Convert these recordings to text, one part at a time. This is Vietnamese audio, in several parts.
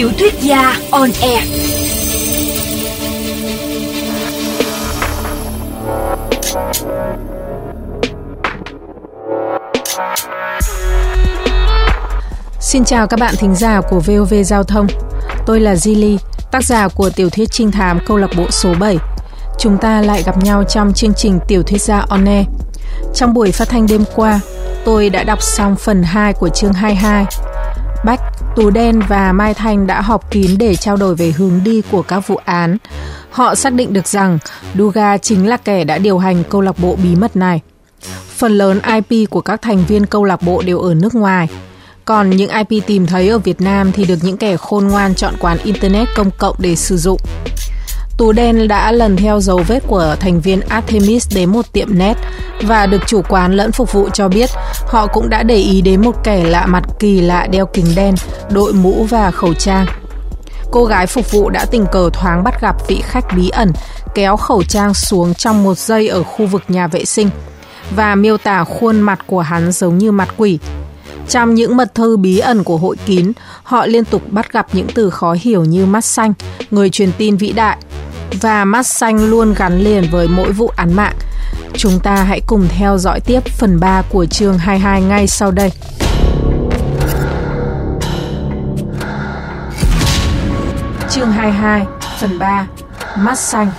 Tiểu thuyết gia on air. Xin chào các bạn thính giả của VOV Giao thông. Tôi là Zili, tác giả của tiểu thuyết trinh thám câu lạc bộ số 7. Chúng ta lại gặp nhau trong chương trình tiểu thuyết gia on air. Trong buổi phát thanh đêm qua, tôi đã đọc xong phần 2 của chương 22. Bách, Tú Đen và Mai Thanh đã họp kín để trao đổi về hướng đi của các vụ án. Họ xác định được rằng Duga chính là kẻ đã điều hành câu lạc bộ bí mật này. Phần lớn IP của các thành viên câu lạc bộ đều ở nước ngoài. Còn những IP tìm thấy ở Việt Nam thì được những kẻ khôn ngoan chọn quán Internet công cộng để sử dụng. Tú đen đã lần theo dấu vết của thành viên Artemis đến một tiệm net và được chủ quán lẫn phục vụ cho biết họ cũng đã để ý đến một kẻ lạ mặt kỳ lạ đeo kính đen, đội mũ và khẩu trang. Cô gái phục vụ đã tình cờ thoáng bắt gặp vị khách bí ẩn kéo khẩu trang xuống trong một giây ở khu vực nhà vệ sinh và miêu tả khuôn mặt của hắn giống như mặt quỷ. Trong những mật thư bí ẩn của hội kín, họ liên tục bắt gặp những từ khó hiểu như mắt xanh, người truyền tin vĩ đại, và mắt xanh luôn gắn liền với mỗi vụ án mạng. Chúng ta hãy cùng theo dõi tiếp phần 3 của chương 22 ngay sau đây. Chương 22, phần 3, mắt xanh.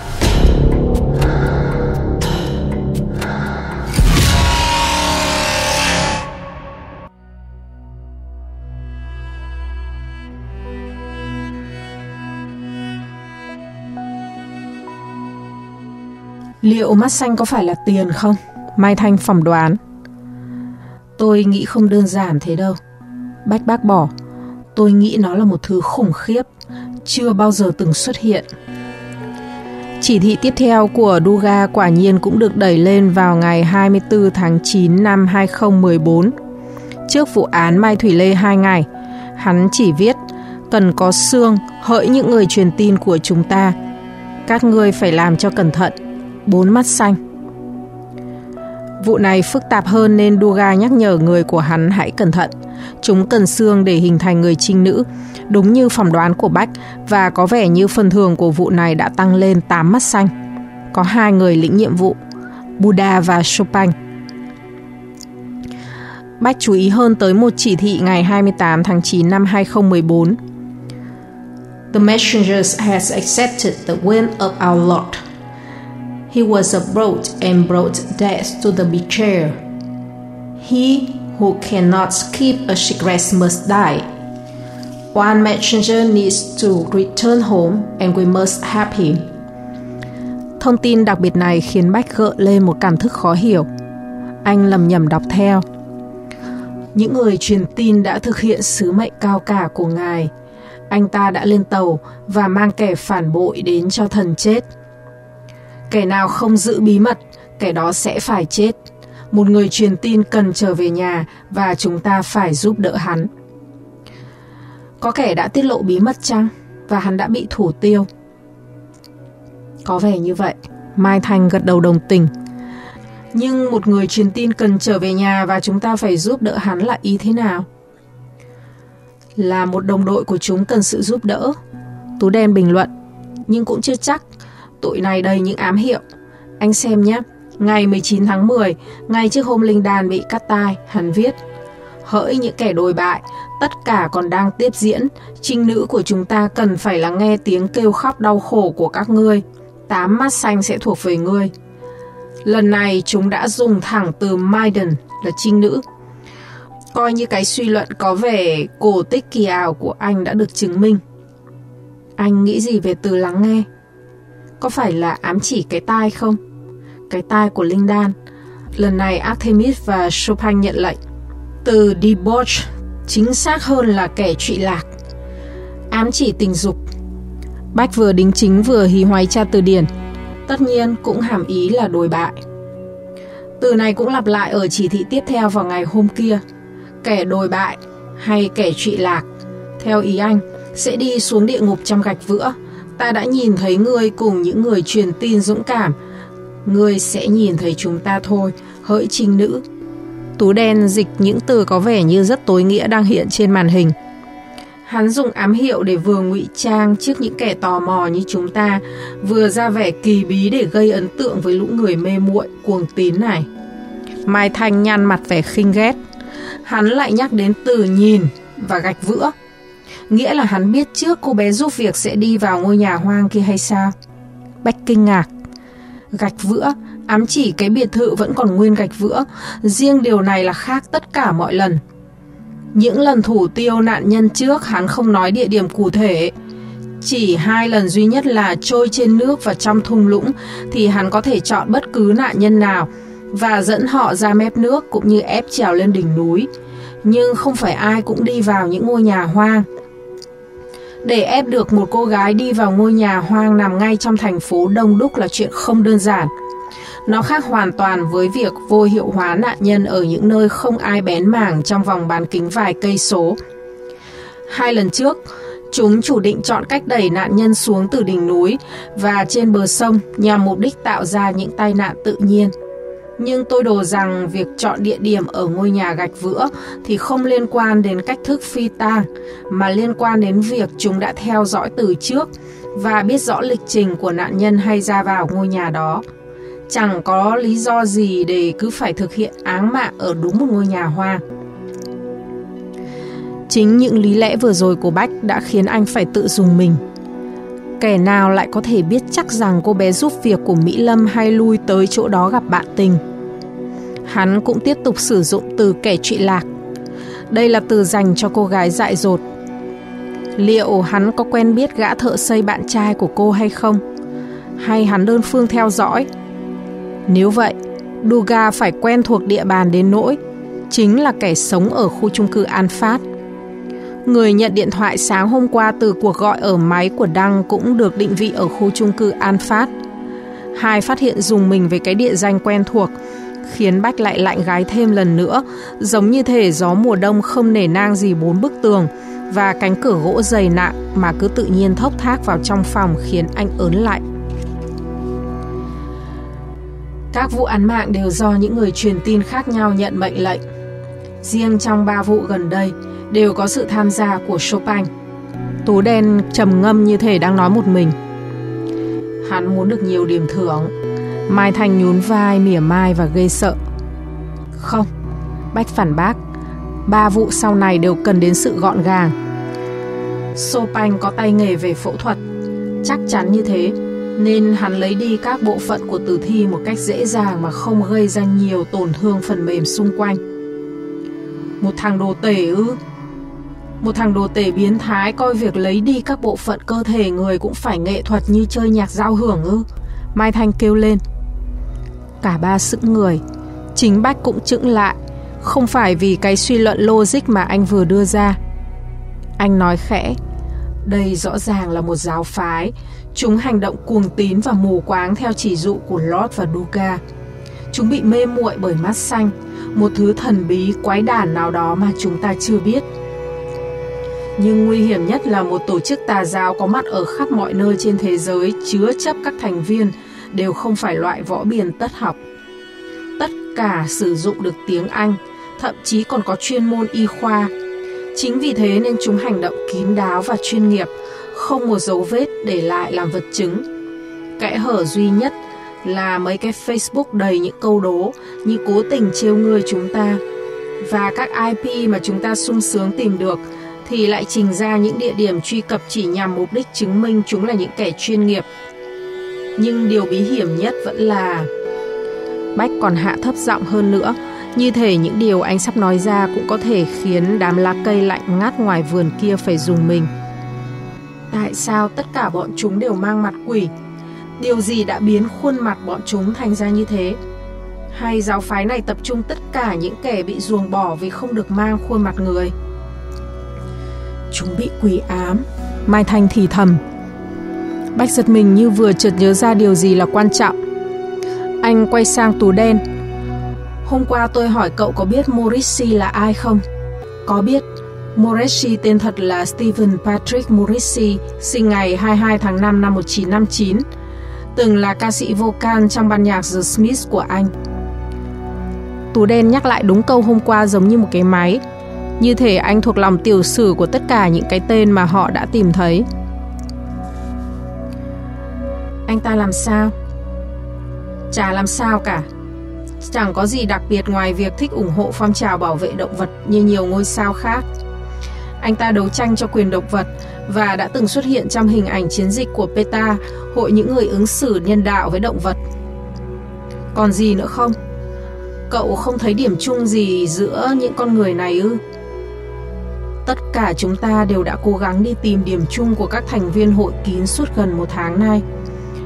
Liệu mắt xanh có phải là tiền không? Mai Thanh phỏng đoán. Tôi nghĩ không đơn giản thế đâu. Bách bác bỏ. Tôi nghĩ nó là một thứ khủng khiếp, chưa bao giờ từng xuất hiện. Chỉ thị tiếp theo của Duga quả nhiên cũng được đẩy lên vào ngày 24 tháng 9 năm 2014. Trước vụ án Mai Thủy Lê 2 ngày, hắn chỉ viết cần có xương hỡi những người truyền tin của chúng ta. Các ngươi phải làm cho cẩn thận bốn mắt xanh. Vụ này phức tạp hơn nên Duga nhắc nhở người của hắn hãy cẩn thận. Chúng cần xương để hình thành người trinh nữ, đúng như phỏng đoán của Bách và có vẻ như phần thưởng của vụ này đã tăng lên 8 mắt xanh. Có hai người lĩnh nhiệm vụ, Buddha và Chopin. Bách chú ý hơn tới một chỉ thị ngày 28 tháng 9 năm 2014. The messengers has accepted the will of our Lord. He was abroad and brought death to the betrayer. He who cannot keep a secret must die. One messenger needs to return home and we must have him. Thông tin đặc biệt này khiến Bách gợi lên một cảm thức khó hiểu. Anh lầm nhầm đọc theo. Những người truyền tin đã thực hiện sứ mệnh cao cả của ngài. Anh ta đã lên tàu và mang kẻ phản bội đến cho thần chết Kẻ nào không giữ bí mật, kẻ đó sẽ phải chết. Một người truyền tin cần trở về nhà và chúng ta phải giúp đỡ hắn. Có kẻ đã tiết lộ bí mật chăng? Và hắn đã bị thủ tiêu. Có vẻ như vậy. Mai Thành gật đầu đồng tình. Nhưng một người truyền tin cần trở về nhà và chúng ta phải giúp đỡ hắn là ý thế nào? Là một đồng đội của chúng cần sự giúp đỡ. Tú đen bình luận. Nhưng cũng chưa chắc Tụi này đầy những ám hiệu. Anh xem nhé. Ngày 19 tháng 10, ngay trước hôm Linh Đàn bị cắt tai, hắn viết Hỡi những kẻ đồi bại, tất cả còn đang tiếp diễn, trinh nữ của chúng ta cần phải lắng nghe tiếng kêu khóc đau khổ của các ngươi. Tám mắt xanh sẽ thuộc về ngươi. Lần này chúng đã dùng thẳng từ Maiden là trinh nữ. Coi như cái suy luận có vẻ cổ tích kỳ ảo của anh đã được chứng minh. Anh nghĩ gì về từ lắng nghe? Có phải là ám chỉ cái tai không? Cái tai của Linh Đan. Lần này Artemis và Chopin nhận lệnh. Từ debauch chính xác hơn là kẻ trụy lạc. Ám chỉ tình dục. Bách vừa đính chính vừa hí hoáy tra từ điển. Tất nhiên cũng hàm ý là đồi bại. Từ này cũng lặp lại ở chỉ thị tiếp theo vào ngày hôm kia. Kẻ đồi bại hay kẻ trụy lạc, theo ý anh, sẽ đi xuống địa ngục trong gạch vữa ta đã nhìn thấy ngươi cùng những người truyền tin dũng cảm. Ngươi sẽ nhìn thấy chúng ta thôi, hỡi trinh nữ. Tú đen dịch những từ có vẻ như rất tối nghĩa đang hiện trên màn hình. Hắn dùng ám hiệu để vừa ngụy trang trước những kẻ tò mò như chúng ta, vừa ra vẻ kỳ bí để gây ấn tượng với lũ người mê muội cuồng tín này. Mai Thanh nhăn mặt vẻ khinh ghét. Hắn lại nhắc đến từ nhìn và gạch vữa. Nghĩa là hắn biết trước cô bé giúp việc sẽ đi vào ngôi nhà hoang kia hay sao? Bách kinh ngạc. Gạch vữa, ám chỉ cái biệt thự vẫn còn nguyên gạch vữa. Riêng điều này là khác tất cả mọi lần. Những lần thủ tiêu nạn nhân trước hắn không nói địa điểm cụ thể. Chỉ hai lần duy nhất là trôi trên nước và trong thung lũng thì hắn có thể chọn bất cứ nạn nhân nào và dẫn họ ra mép nước cũng như ép trèo lên đỉnh núi. Nhưng không phải ai cũng đi vào những ngôi nhà hoang. Để ép được một cô gái đi vào ngôi nhà hoang nằm ngay trong thành phố đông đúc là chuyện không đơn giản. Nó khác hoàn toàn với việc vô hiệu hóa nạn nhân ở những nơi không ai bén mảng trong vòng bán kính vài cây số. Hai lần trước, chúng chủ định chọn cách đẩy nạn nhân xuống từ đỉnh núi và trên bờ sông nhằm mục đích tạo ra những tai nạn tự nhiên. Nhưng tôi đồ rằng việc chọn địa điểm ở ngôi nhà gạch vữa thì không liên quan đến cách thức phi tang, mà liên quan đến việc chúng đã theo dõi từ trước và biết rõ lịch trình của nạn nhân hay ra vào ngôi nhà đó chẳng có lý do gì để cứ phải thực hiện áng mạng ở đúng một ngôi nhà hoang. Chính những lý lẽ vừa rồi của Bách đã khiến anh phải tự dùng mình. Kẻ nào lại có thể biết chắc rằng cô bé giúp việc của Mỹ Lâm hay lui tới chỗ đó gặp bạn tình. Hắn cũng tiếp tục sử dụng từ kẻ trụy lạc. Đây là từ dành cho cô gái dại dột. Liệu hắn có quen biết gã thợ xây bạn trai của cô hay không? Hay hắn đơn phương theo dõi nếu vậy, Duga phải quen thuộc địa bàn đến nỗi chính là kẻ sống ở khu chung cư An Phát. Người nhận điện thoại sáng hôm qua từ cuộc gọi ở máy của Đăng cũng được định vị ở khu chung cư An Phát. Hai phát hiện dùng mình với cái địa danh quen thuộc, khiến Bách lại lạnh gái thêm lần nữa, giống như thể gió mùa đông không nể nang gì bốn bức tường và cánh cửa gỗ dày nặng mà cứ tự nhiên thốc thác vào trong phòng khiến anh ớn lạnh. Các vụ án mạng đều do những người truyền tin khác nhau nhận mệnh lệnh. Riêng trong ba vụ gần đây đều có sự tham gia của Chopin. Tú đen trầm ngâm như thể đang nói một mình. Hắn muốn được nhiều điểm thưởng. Mai Thành nhún vai mỉa mai và gây sợ. Không, Bách phản bác. Ba vụ sau này đều cần đến sự gọn gàng. Chopin có tay nghề về phẫu thuật. Chắc chắn như thế nên hắn lấy đi các bộ phận của tử thi một cách dễ dàng mà không gây ra nhiều tổn thương phần mềm xung quanh. Một thằng đồ tể ư? Một thằng đồ tể biến thái coi việc lấy đi các bộ phận cơ thể người cũng phải nghệ thuật như chơi nhạc giao hưởng ư? Mai Thanh kêu lên. Cả ba sững người, chính Bách cũng chững lại, không phải vì cái suy luận logic mà anh vừa đưa ra. Anh nói khẽ, đây rõ ràng là một giáo phái. Chúng hành động cuồng tín và mù quáng theo chỉ dụ của Lord và Duca. Chúng bị mê muội bởi mắt xanh, một thứ thần bí quái đản nào đó mà chúng ta chưa biết. Nhưng nguy hiểm nhất là một tổ chức tà giáo có mặt ở khắp mọi nơi trên thế giới chứa chấp các thành viên đều không phải loại võ biền tất học. Tất cả sử dụng được tiếng Anh, thậm chí còn có chuyên môn y khoa Chính vì thế nên chúng hành động kín đáo và chuyên nghiệp, không một dấu vết để lại làm vật chứng. Kẽ hở duy nhất là mấy cái Facebook đầy những câu đố như cố tình trêu người chúng ta. Và các IP mà chúng ta sung sướng tìm được thì lại trình ra những địa điểm truy cập chỉ nhằm mục đích chứng minh chúng là những kẻ chuyên nghiệp. Nhưng điều bí hiểm nhất vẫn là Bách còn hạ thấp giọng hơn nữa như thể những điều anh sắp nói ra cũng có thể khiến đám lá cây lạnh ngắt ngoài vườn kia phải dùng mình. Tại sao tất cả bọn chúng đều mang mặt quỷ? Điều gì đã biến khuôn mặt bọn chúng thành ra như thế? Hay giáo phái này tập trung tất cả những kẻ bị ruồng bỏ vì không được mang khuôn mặt người? Chúng bị quỷ ám. Mai Thanh thì thầm. Bách giật mình như vừa chợt nhớ ra điều gì là quan trọng. Anh quay sang tù đen, Hôm qua tôi hỏi cậu có biết Morrissey là ai không? Có biết. Morrissey tên thật là Stephen Patrick Morrissey, sinh ngày 22 tháng 5 năm 1959, từng là ca sĩ vô can trong ban nhạc The Smiths của Anh. Tù đen nhắc lại đúng câu hôm qua giống như một cái máy. Như thể anh thuộc lòng tiểu sử của tất cả những cái tên mà họ đã tìm thấy. Anh ta làm sao? Chả làm sao cả. Chẳng có gì đặc biệt ngoài việc thích ủng hộ phong trào bảo vệ động vật như nhiều ngôi sao khác. Anh ta đấu tranh cho quyền động vật và đã từng xuất hiện trong hình ảnh chiến dịch của PETA, hội những người ứng xử nhân đạo với động vật. Còn gì nữa không? Cậu không thấy điểm chung gì giữa những con người này ư? Tất cả chúng ta đều đã cố gắng đi tìm điểm chung của các thành viên hội kín suốt gần một tháng nay.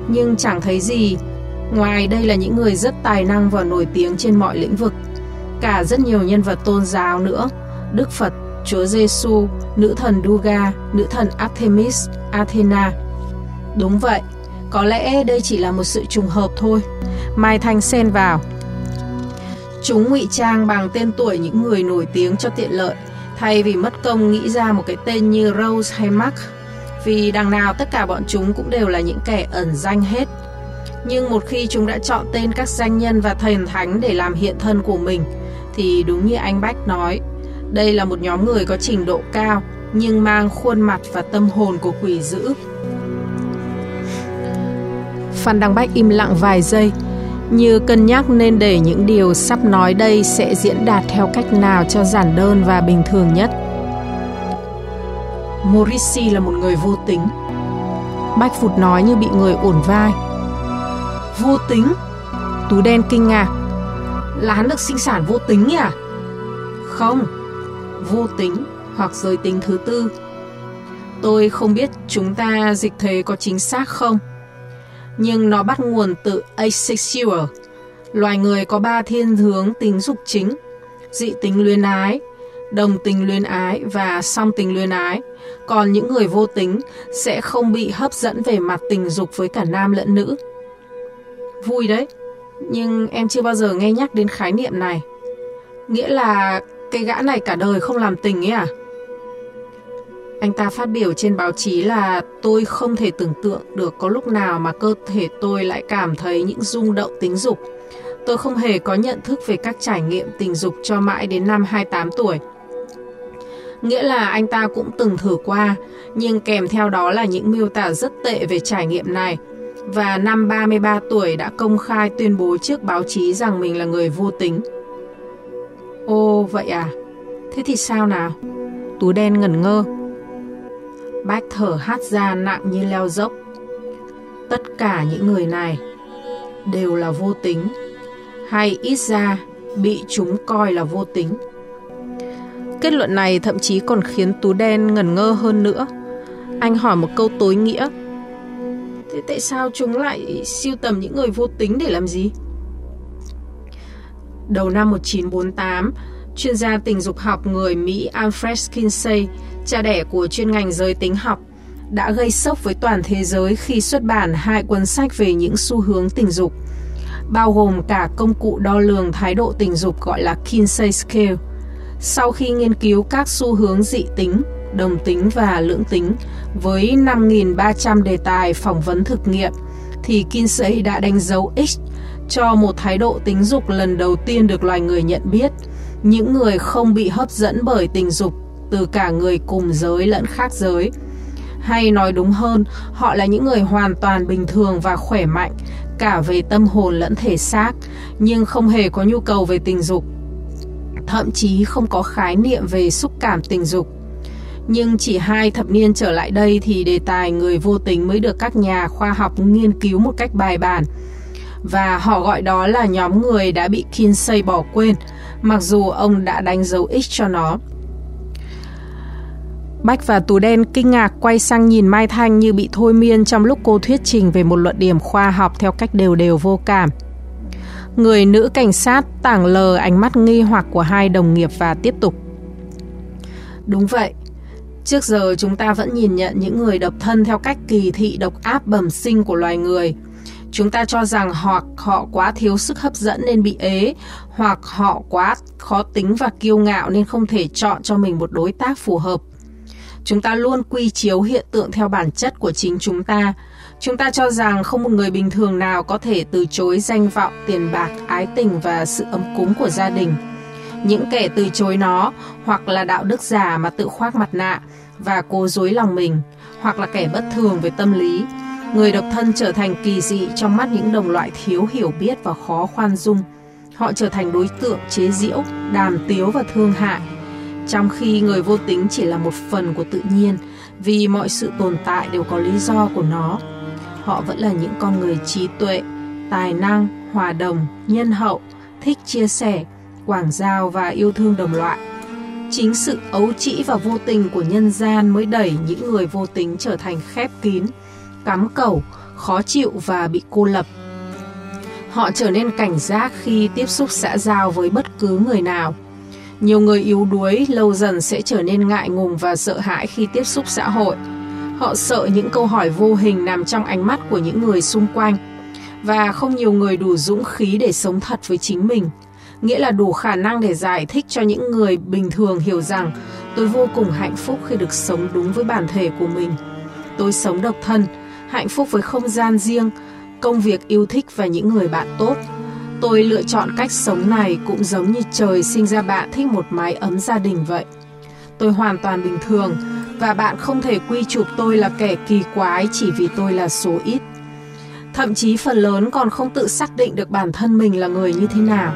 Nhưng chẳng thấy gì, ngoài đây là những người rất tài năng và nổi tiếng trên mọi lĩnh vực. Cả rất nhiều nhân vật tôn giáo nữa, Đức Phật, Chúa Giêsu, nữ thần Duga, nữ thần Artemis, Athena. Đúng vậy, có lẽ đây chỉ là một sự trùng hợp thôi. Mai Thanh xen vào. Chúng ngụy trang bằng tên tuổi những người nổi tiếng cho tiện lợi, thay vì mất công nghĩ ra một cái tên như Rose hay Mark. Vì đằng nào tất cả bọn chúng cũng đều là những kẻ ẩn danh hết. Nhưng một khi chúng đã chọn tên các danh nhân và thần thánh để làm hiện thân của mình, thì đúng như anh Bách nói, đây là một nhóm người có trình độ cao, nhưng mang khuôn mặt và tâm hồn của quỷ dữ. Phan Đăng Bách im lặng vài giây, như cân nhắc nên để những điều sắp nói đây sẽ diễn đạt theo cách nào cho giản đơn và bình thường nhất. Morrissey là một người vô tính. Bách Phụt nói như bị người ổn vai. Vô tính? Tú đen kinh ngạc. Là hắn được sinh sản vô tính à? Không, vô tính hoặc giới tính thứ tư. Tôi không biết chúng ta dịch thế có chính xác không, nhưng nó bắt nguồn từ asexual. Loài người có ba thiên hướng tính dục chính, dị tính luyến ái, đồng tình luyến ái và song tình luyến ái. Còn những người vô tính sẽ không bị hấp dẫn về mặt tình dục với cả nam lẫn nữ. Vui đấy, nhưng em chưa bao giờ nghe nhắc đến khái niệm này. Nghĩa là cái gã này cả đời không làm tình ấy à? Anh ta phát biểu trên báo chí là tôi không thể tưởng tượng được có lúc nào mà cơ thể tôi lại cảm thấy những rung động tính dục. Tôi không hề có nhận thức về các trải nghiệm tình dục cho mãi đến năm 28 tuổi. Nghĩa là anh ta cũng từng thử qua, nhưng kèm theo đó là những miêu tả rất tệ về trải nghiệm này. Và năm 33 tuổi đã công khai tuyên bố trước báo chí rằng mình là người vô tính. ô vậy à? Thế thì sao nào? Tú đen ngẩn ngơ. Bách thở hát ra nặng như leo dốc. Tất cả những người này đều là vô tính, hay ít ra bị chúng coi là vô tính. Kết luận này thậm chí còn khiến Tú đen ngẩn ngơ hơn nữa. Anh hỏi một câu tối nghĩa. Thế tại sao chúng lại siêu tầm những người vô tính để làm gì? Đầu năm 1948, chuyên gia tình dục học người Mỹ Alfred Kinsey, cha đẻ của chuyên ngành giới tính học, đã gây sốc với toàn thế giới khi xuất bản hai cuốn sách về những xu hướng tình dục, bao gồm cả công cụ đo lường thái độ tình dục gọi là Kinsey Scale. Sau khi nghiên cứu các xu hướng dị tính, đồng tính và lưỡng tính với 5.300 đề tài phỏng vấn thực nghiệm, thì Kinsey đã đánh dấu X cho một thái độ tính dục lần đầu tiên được loài người nhận biết. Những người không bị hấp dẫn bởi tình dục từ cả người cùng giới lẫn khác giới. Hay nói đúng hơn, họ là những người hoàn toàn bình thường và khỏe mạnh, cả về tâm hồn lẫn thể xác, nhưng không hề có nhu cầu về tình dục. Thậm chí không có khái niệm về xúc cảm tình dục. Nhưng chỉ hai thập niên trở lại đây thì đề tài người vô tính mới được các nhà khoa học nghiên cứu một cách bài bản và họ gọi đó là nhóm người đã bị Kinsey bỏ quên, mặc dù ông đã đánh dấu X cho nó. Bách và Tú Đen kinh ngạc quay sang nhìn Mai Thanh như bị thôi miên trong lúc cô thuyết trình về một luận điểm khoa học theo cách đều đều vô cảm. Người nữ cảnh sát tảng lờ ánh mắt nghi hoặc của hai đồng nghiệp và tiếp tục. Đúng vậy, trước giờ chúng ta vẫn nhìn nhận những người độc thân theo cách kỳ thị độc áp bẩm sinh của loài người – Chúng ta cho rằng hoặc họ quá thiếu sức hấp dẫn nên bị ế, hoặc họ quá khó tính và kiêu ngạo nên không thể chọn cho mình một đối tác phù hợp. Chúng ta luôn quy chiếu hiện tượng theo bản chất của chính chúng ta. Chúng ta cho rằng không một người bình thường nào có thể từ chối danh vọng, tiền bạc, ái tình và sự ấm cúng của gia đình. những kẻ từ chối nó hoặc là đạo đức giả mà tự khoác mặt nạ và cố dối lòng mình hoặc là kẻ bất thường về tâm lý. Người độc thân trở thành kỳ dị trong mắt những đồng loại thiếu hiểu biết và khó khoan dung. Họ trở thành đối tượng chế giễu đàm tiếu và thương hại. Trong khi người vô tính chỉ là một phần của tự nhiên vì mọi sự tồn tại đều có lý do của nó họ vẫn là những con người trí tuệ, tài năng, hòa đồng, nhân hậu, thích chia sẻ, quảng giao và yêu thương đồng loại. Chính sự ấu trĩ và vô tình của nhân gian mới đẩy những người vô tính trở thành khép kín, cắm cẩu, khó chịu và bị cô lập. Họ trở nên cảnh giác khi tiếp xúc xã giao với bất cứ người nào. Nhiều người yếu đuối, lâu dần sẽ trở nên ngại ngùng và sợ hãi khi tiếp xúc xã hội họ sợ những câu hỏi vô hình nằm trong ánh mắt của những người xung quanh. Và không nhiều người đủ dũng khí để sống thật với chính mình. Nghĩa là đủ khả năng để giải thích cho những người bình thường hiểu rằng, tôi vô cùng hạnh phúc khi được sống đúng với bản thể của mình. Tôi sống độc thân, hạnh phúc với không gian riêng, công việc yêu thích và những người bạn tốt. Tôi lựa chọn cách sống này cũng giống như trời sinh ra bạn thích một mái ấm gia đình vậy. Tôi hoàn toàn bình thường và bạn không thể quy chụp tôi là kẻ kỳ quái chỉ vì tôi là số ít. Thậm chí phần lớn còn không tự xác định được bản thân mình là người như thế nào.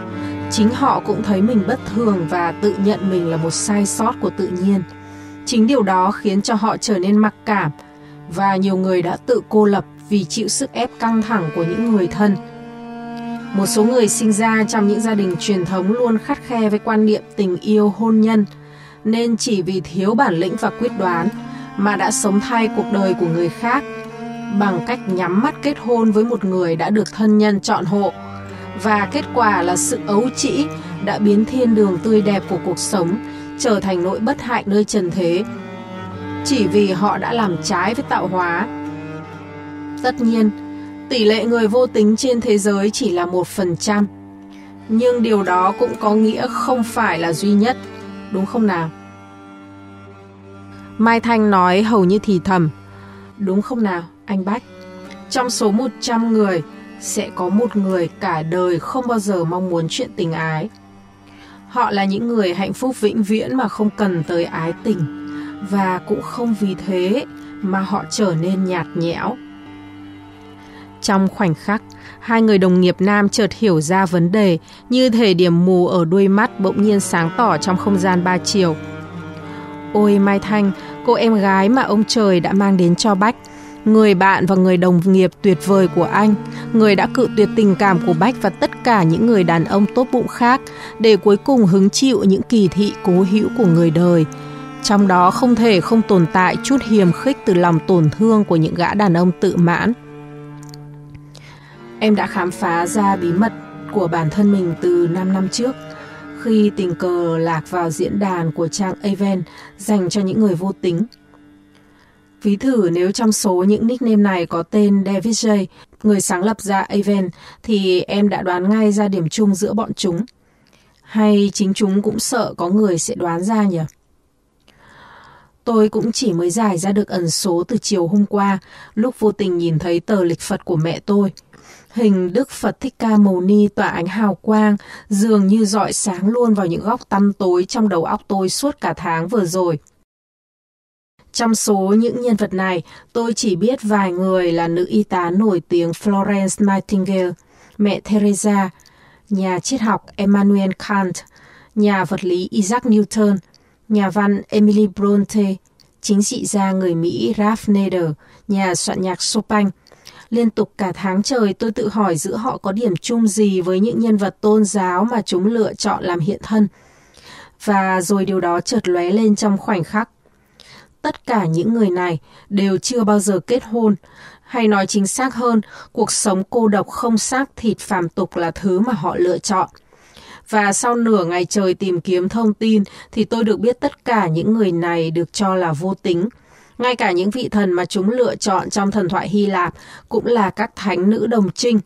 Chính họ cũng thấy mình bất thường và tự nhận mình là một sai sót của tự nhiên. Chính điều đó khiến cho họ trở nên mặc cảm và nhiều người đã tự cô lập vì chịu sức ép căng thẳng của những người thân. Một số người sinh ra trong những gia đình truyền thống luôn khắt khe với quan niệm tình yêu hôn nhân nên chỉ vì thiếu bản lĩnh và quyết đoán mà đã sống thay cuộc đời của người khác. Bằng cách nhắm mắt kết hôn với một người đã được thân nhân chọn hộ. Và kết quả là sự ấu trĩ đã biến thiên đường tươi đẹp của cuộc sống trở thành nỗi bất hạnh nơi trần thế. Chỉ vì họ đã làm trái với tạo hóa. Tất nhiên, tỷ lệ người vô tính trên thế giới chỉ là một phần trăm. Nhưng điều đó cũng có nghĩa không phải là duy nhất đúng không nào Mai Thanh nói hầu như thì thầm Đúng không nào, anh Bách? Trong số 100 người, sẽ có một người cả đời không bao giờ mong muốn chuyện tình ái. Họ là những người hạnh phúc vĩnh viễn mà không cần tới ái tình và cũng không vì thế mà họ trở nên nhạt nhẽo. Trong khoảnh khắc, hai người đồng nghiệp nam chợt hiểu ra vấn đề như thể điểm mù ở đuôi mắt bỗng nhiên sáng tỏ trong không gian ba chiều. Ôi Mai Thanh, cô em gái mà ông trời đã mang đến cho Bách, người bạn và người đồng nghiệp tuyệt vời của anh, người đã cự tuyệt tình cảm của Bách và tất cả những người đàn ông tốt bụng khác để cuối cùng hứng chịu những kỳ thị cố hữu của người đời. Trong đó không thể không tồn tại chút hiềm khích từ lòng tổn thương của những gã đàn ông tự mãn. Em đã khám phá ra bí mật của bản thân mình từ 5 năm trước khi tình cờ lạc vào diễn đàn của trang Aven dành cho những người vô tính. Ví thử nếu trong số những nickname này có tên David J, người sáng lập ra Aven, thì em đã đoán ngay ra điểm chung giữa bọn chúng. Hay chính chúng cũng sợ có người sẽ đoán ra nhỉ? Tôi cũng chỉ mới giải ra được ẩn số từ chiều hôm qua, lúc vô tình nhìn thấy tờ lịch Phật của mẹ tôi. Hình Đức Phật Thích Ca Mâu Ni tỏa ánh hào quang, dường như dọi sáng luôn vào những góc tăm tối trong đầu óc tôi suốt cả tháng vừa rồi. Trong số những nhân vật này, tôi chỉ biết vài người là nữ y tá nổi tiếng Florence Nightingale, mẹ Teresa, nhà triết học Emmanuel Kant, nhà vật lý Isaac Newton, nhà văn Emily Bronte, chính trị gia người Mỹ Ralph Nader, nhà soạn nhạc Chopin. Liên tục cả tháng trời tôi tự hỏi giữa họ có điểm chung gì với những nhân vật tôn giáo mà chúng lựa chọn làm hiện thân. Và rồi điều đó chợt lóe lên trong khoảnh khắc tất cả những người này đều chưa bao giờ kết hôn, hay nói chính xác hơn, cuộc sống cô độc không xác thịt phàm tục là thứ mà họ lựa chọn. Và sau nửa ngày trời tìm kiếm thông tin thì tôi được biết tất cả những người này được cho là vô tính. Ngay cả những vị thần mà chúng lựa chọn trong thần thoại Hy Lạp cũng là các thánh nữ đồng trinh,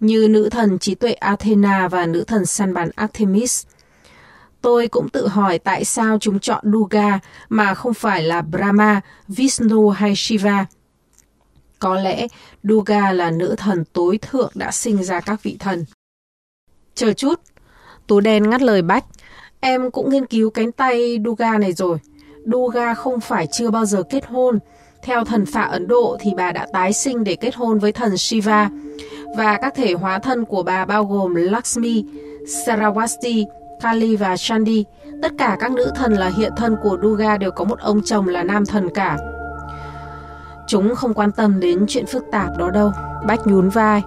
như nữ thần trí tuệ Athena và nữ thần săn bắn Artemis. Tôi cũng tự hỏi tại sao chúng chọn Durga mà không phải là Brahma, Vishnu hay Shiva. Có lẽ Durga là nữ thần tối thượng đã sinh ra các vị thần. Chờ chút, Tú đen ngắt lời Bách. Em cũng nghiên cứu cánh tay Duga này rồi. Duga không phải chưa bao giờ kết hôn. Theo thần phạ Ấn Độ thì bà đã tái sinh để kết hôn với thần Shiva. Và các thể hóa thân của bà bao gồm Lakshmi, Saraswati, Kali và Chandi. Tất cả các nữ thần là hiện thân của Duga đều có một ông chồng là nam thần cả. Chúng không quan tâm đến chuyện phức tạp đó đâu. Bách nhún vai.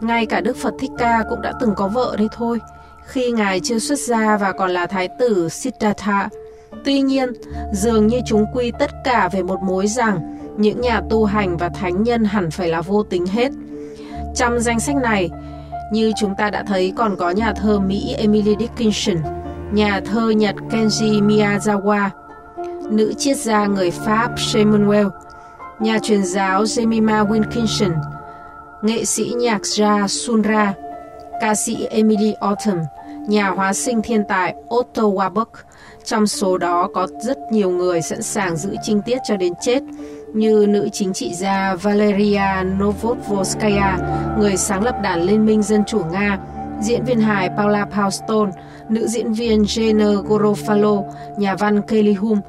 Ngay cả Đức Phật Thích Ca cũng đã từng có vợ đấy thôi, khi Ngài chưa xuất gia và còn là Thái tử Siddhartha. Tuy nhiên, dường như chúng quy tất cả về một mối rằng những nhà tu hành và thánh nhân hẳn phải là vô tính hết. Trong danh sách này, như chúng ta đã thấy còn có nhà thơ Mỹ Emily Dickinson, nhà thơ Nhật Kenji Miyazawa, nữ triết gia người Pháp Samuel, nhà truyền giáo Jemima Wilkinson, nghệ sĩ nhạc gia Sunra, ca sĩ Emily Autumn, nhà hóa sinh thiên tài Otto Warburg. Trong số đó có rất nhiều người sẵn sàng giữ trinh tiết cho đến chết, như nữ chính trị gia Valeria Novodvorskaya, người sáng lập đảng Liên minh Dân chủ Nga, diễn viên hài Paula Poundstone, nữ diễn viên Jane Gorofalo, nhà văn Kelly Hume,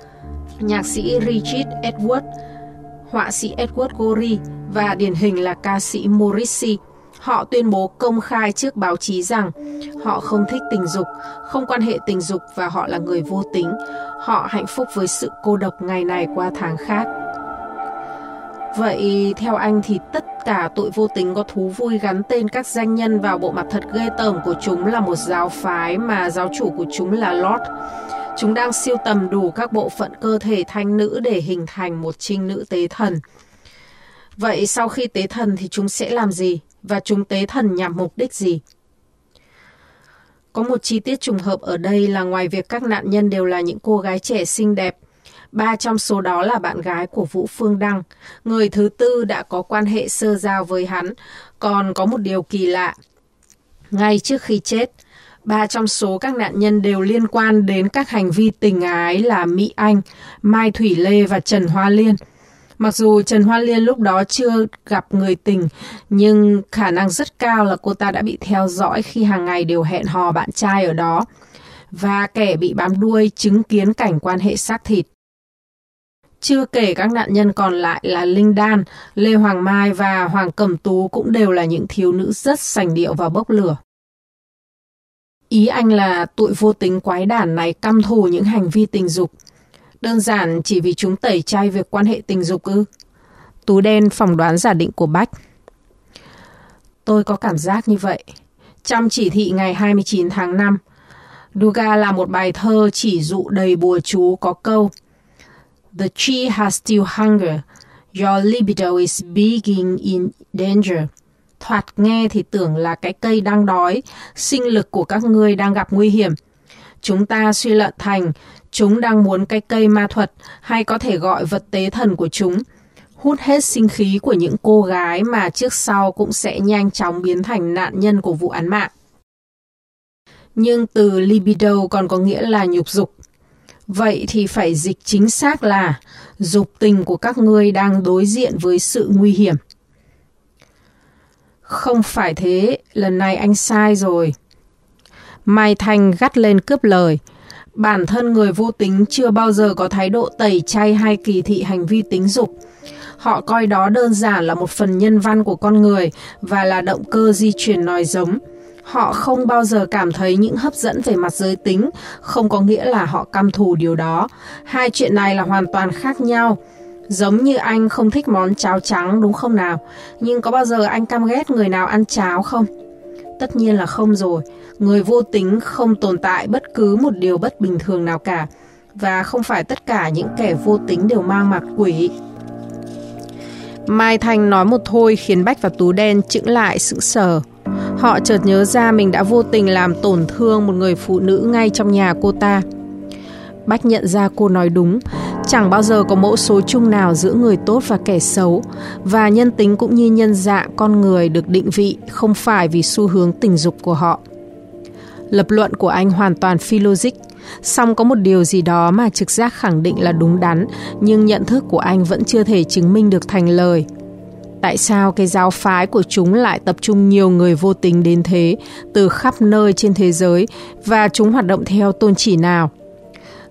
nhạc sĩ Richard Edward, họa sĩ Edward Gorey và điển hình là ca sĩ Morrissey. Họ tuyên bố công khai trước báo chí rằng họ không thích tình dục, không quan hệ tình dục và họ là người vô tính. Họ hạnh phúc với sự cô độc ngày này qua tháng khác. Vậy theo anh thì tất cả tội vô tính có thú vui gắn tên các danh nhân vào bộ mặt thật ghê tởm của chúng là một giáo phái mà giáo chủ của chúng là Lord. Chúng đang siêu tầm đủ các bộ phận cơ thể thanh nữ để hình thành một trinh nữ tế thần. Vậy sau khi tế thần thì chúng sẽ làm gì? Và chúng tế thần nhằm mục đích gì? Có một chi tiết trùng hợp ở đây là ngoài việc các nạn nhân đều là những cô gái trẻ xinh đẹp, ba trong số đó là bạn gái của Vũ Phương Đăng. Người thứ tư đã có quan hệ sơ giao với hắn. Còn có một điều kỳ lạ. Ngay trước khi chết, ba trong số các nạn nhân đều liên quan đến các hành vi tình ái là Mỹ Anh, Mai Thủy Lê và Trần Hoa Liên – Mặc dù Trần Hoa Liên lúc đó chưa gặp người tình, nhưng khả năng rất cao là cô ta đã bị theo dõi khi hàng ngày đều hẹn hò bạn trai ở đó. Và kẻ bị bám đuôi chứng kiến cảnh quan hệ xác thịt. Chưa kể các nạn nhân còn lại là Linh Đan, Lê Hoàng Mai và Hoàng Cẩm Tú cũng đều là những thiếu nữ rất sành điệu và bốc lửa. Ý anh là tụi vô tính quái đản này căm thù những hành vi tình dục, Đơn giản chỉ vì chúng tẩy chay việc quan hệ tình dục ư? Tú đen phỏng đoán giả định của Bách. Tôi có cảm giác như vậy. Trong chỉ thị ngày 29 tháng 5, Duga là một bài thơ chỉ dụ đầy bùa chú có câu The tree has still hunger. Your libido is being in danger. Thoạt nghe thì tưởng là cái cây đang đói, sinh lực của các ngươi đang gặp nguy hiểm. Chúng ta suy luận thành Chúng đang muốn cái cây ma thuật hay có thể gọi vật tế thần của chúng hút hết sinh khí của những cô gái mà trước sau cũng sẽ nhanh chóng biến thành nạn nhân của vụ án mạng. Nhưng từ libido còn có nghĩa là nhục dục. Vậy thì phải dịch chính xác là dục tình của các ngươi đang đối diện với sự nguy hiểm. Không phải thế, lần này anh sai rồi. Mai Thanh gắt lên cướp lời – Bản thân người vô tính chưa bao giờ có thái độ tẩy chay hay kỳ thị hành vi tính dục. Họ coi đó đơn giản là một phần nhân văn của con người và là động cơ di chuyển nòi giống. Họ không bao giờ cảm thấy những hấp dẫn về mặt giới tính, không có nghĩa là họ căm thù điều đó. Hai chuyện này là hoàn toàn khác nhau. Giống như anh không thích món cháo trắng đúng không nào? Nhưng có bao giờ anh căm ghét người nào ăn cháo không? Tất nhiên là không rồi. Người vô tính không tồn tại bất cứ một điều bất bình thường nào cả. Và không phải tất cả những kẻ vô tính đều mang mặt quỷ. Mai Thanh nói một thôi khiến Bách và Tú Đen chững lại sững sờ. Họ chợt nhớ ra mình đã vô tình làm tổn thương một người phụ nữ ngay trong nhà cô ta. Bách nhận ra cô nói đúng, chẳng bao giờ có mẫu số chung nào giữa người tốt và kẻ xấu, và nhân tính cũng như nhân dạng con người được định vị không phải vì xu hướng tình dục của họ. Lập luận của anh hoàn toàn phi logic, song có một điều gì đó mà trực giác khẳng định là đúng đắn, nhưng nhận thức của anh vẫn chưa thể chứng minh được thành lời. tại sao cái giáo phái của chúng lại tập trung nhiều người vô tình đến thế từ khắp nơi trên thế giới và chúng hoạt động theo tôn chỉ nào.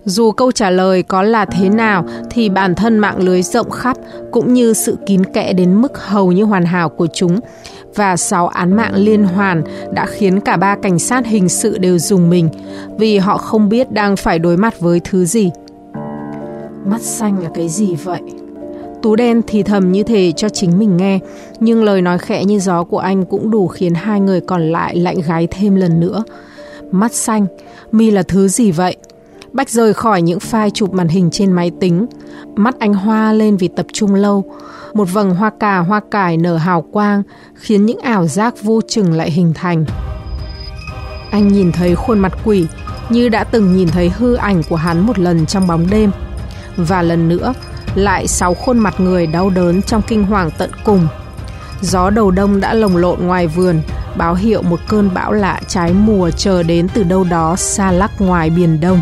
Dù câu trả lời có là thế nào thì bản thân mạng lưới rộng khắp cũng như sự kín kẽ đến mức hầu như hoàn hảo của chúng và sáu án mạng liên hoàn đã khiến cả ba cảnh sát hình sự đều dùng mình vì họ không biết đang phải đối mặt với thứ gì. Mắt xanh là cái gì vậy? Tú đen thì thầm như thế cho chính mình nghe, nhưng lời nói khẽ như gió của anh cũng đủ khiến hai người còn lại lạnh gái thêm lần nữa. Mắt xanh, mi là thứ gì vậy? Bách rời khỏi những file chụp màn hình trên máy tính. Mắt anh hoa lên vì tập trung lâu. Một vầng hoa cà hoa cải nở hào quang, khiến những ảo giác vô chừng lại hình thành. Anh nhìn thấy khuôn mặt quỷ, như đã từng nhìn thấy hư ảnh của hắn một lần trong bóng đêm. Và lần nữa, lại sáu khuôn mặt người đau đớn trong kinh hoàng tận cùng. Gió đầu đông đã lồng lộn ngoài vườn, báo hiệu một cơn bão lạ trái mùa chờ đến từ đâu đó xa lắc ngoài biển đông.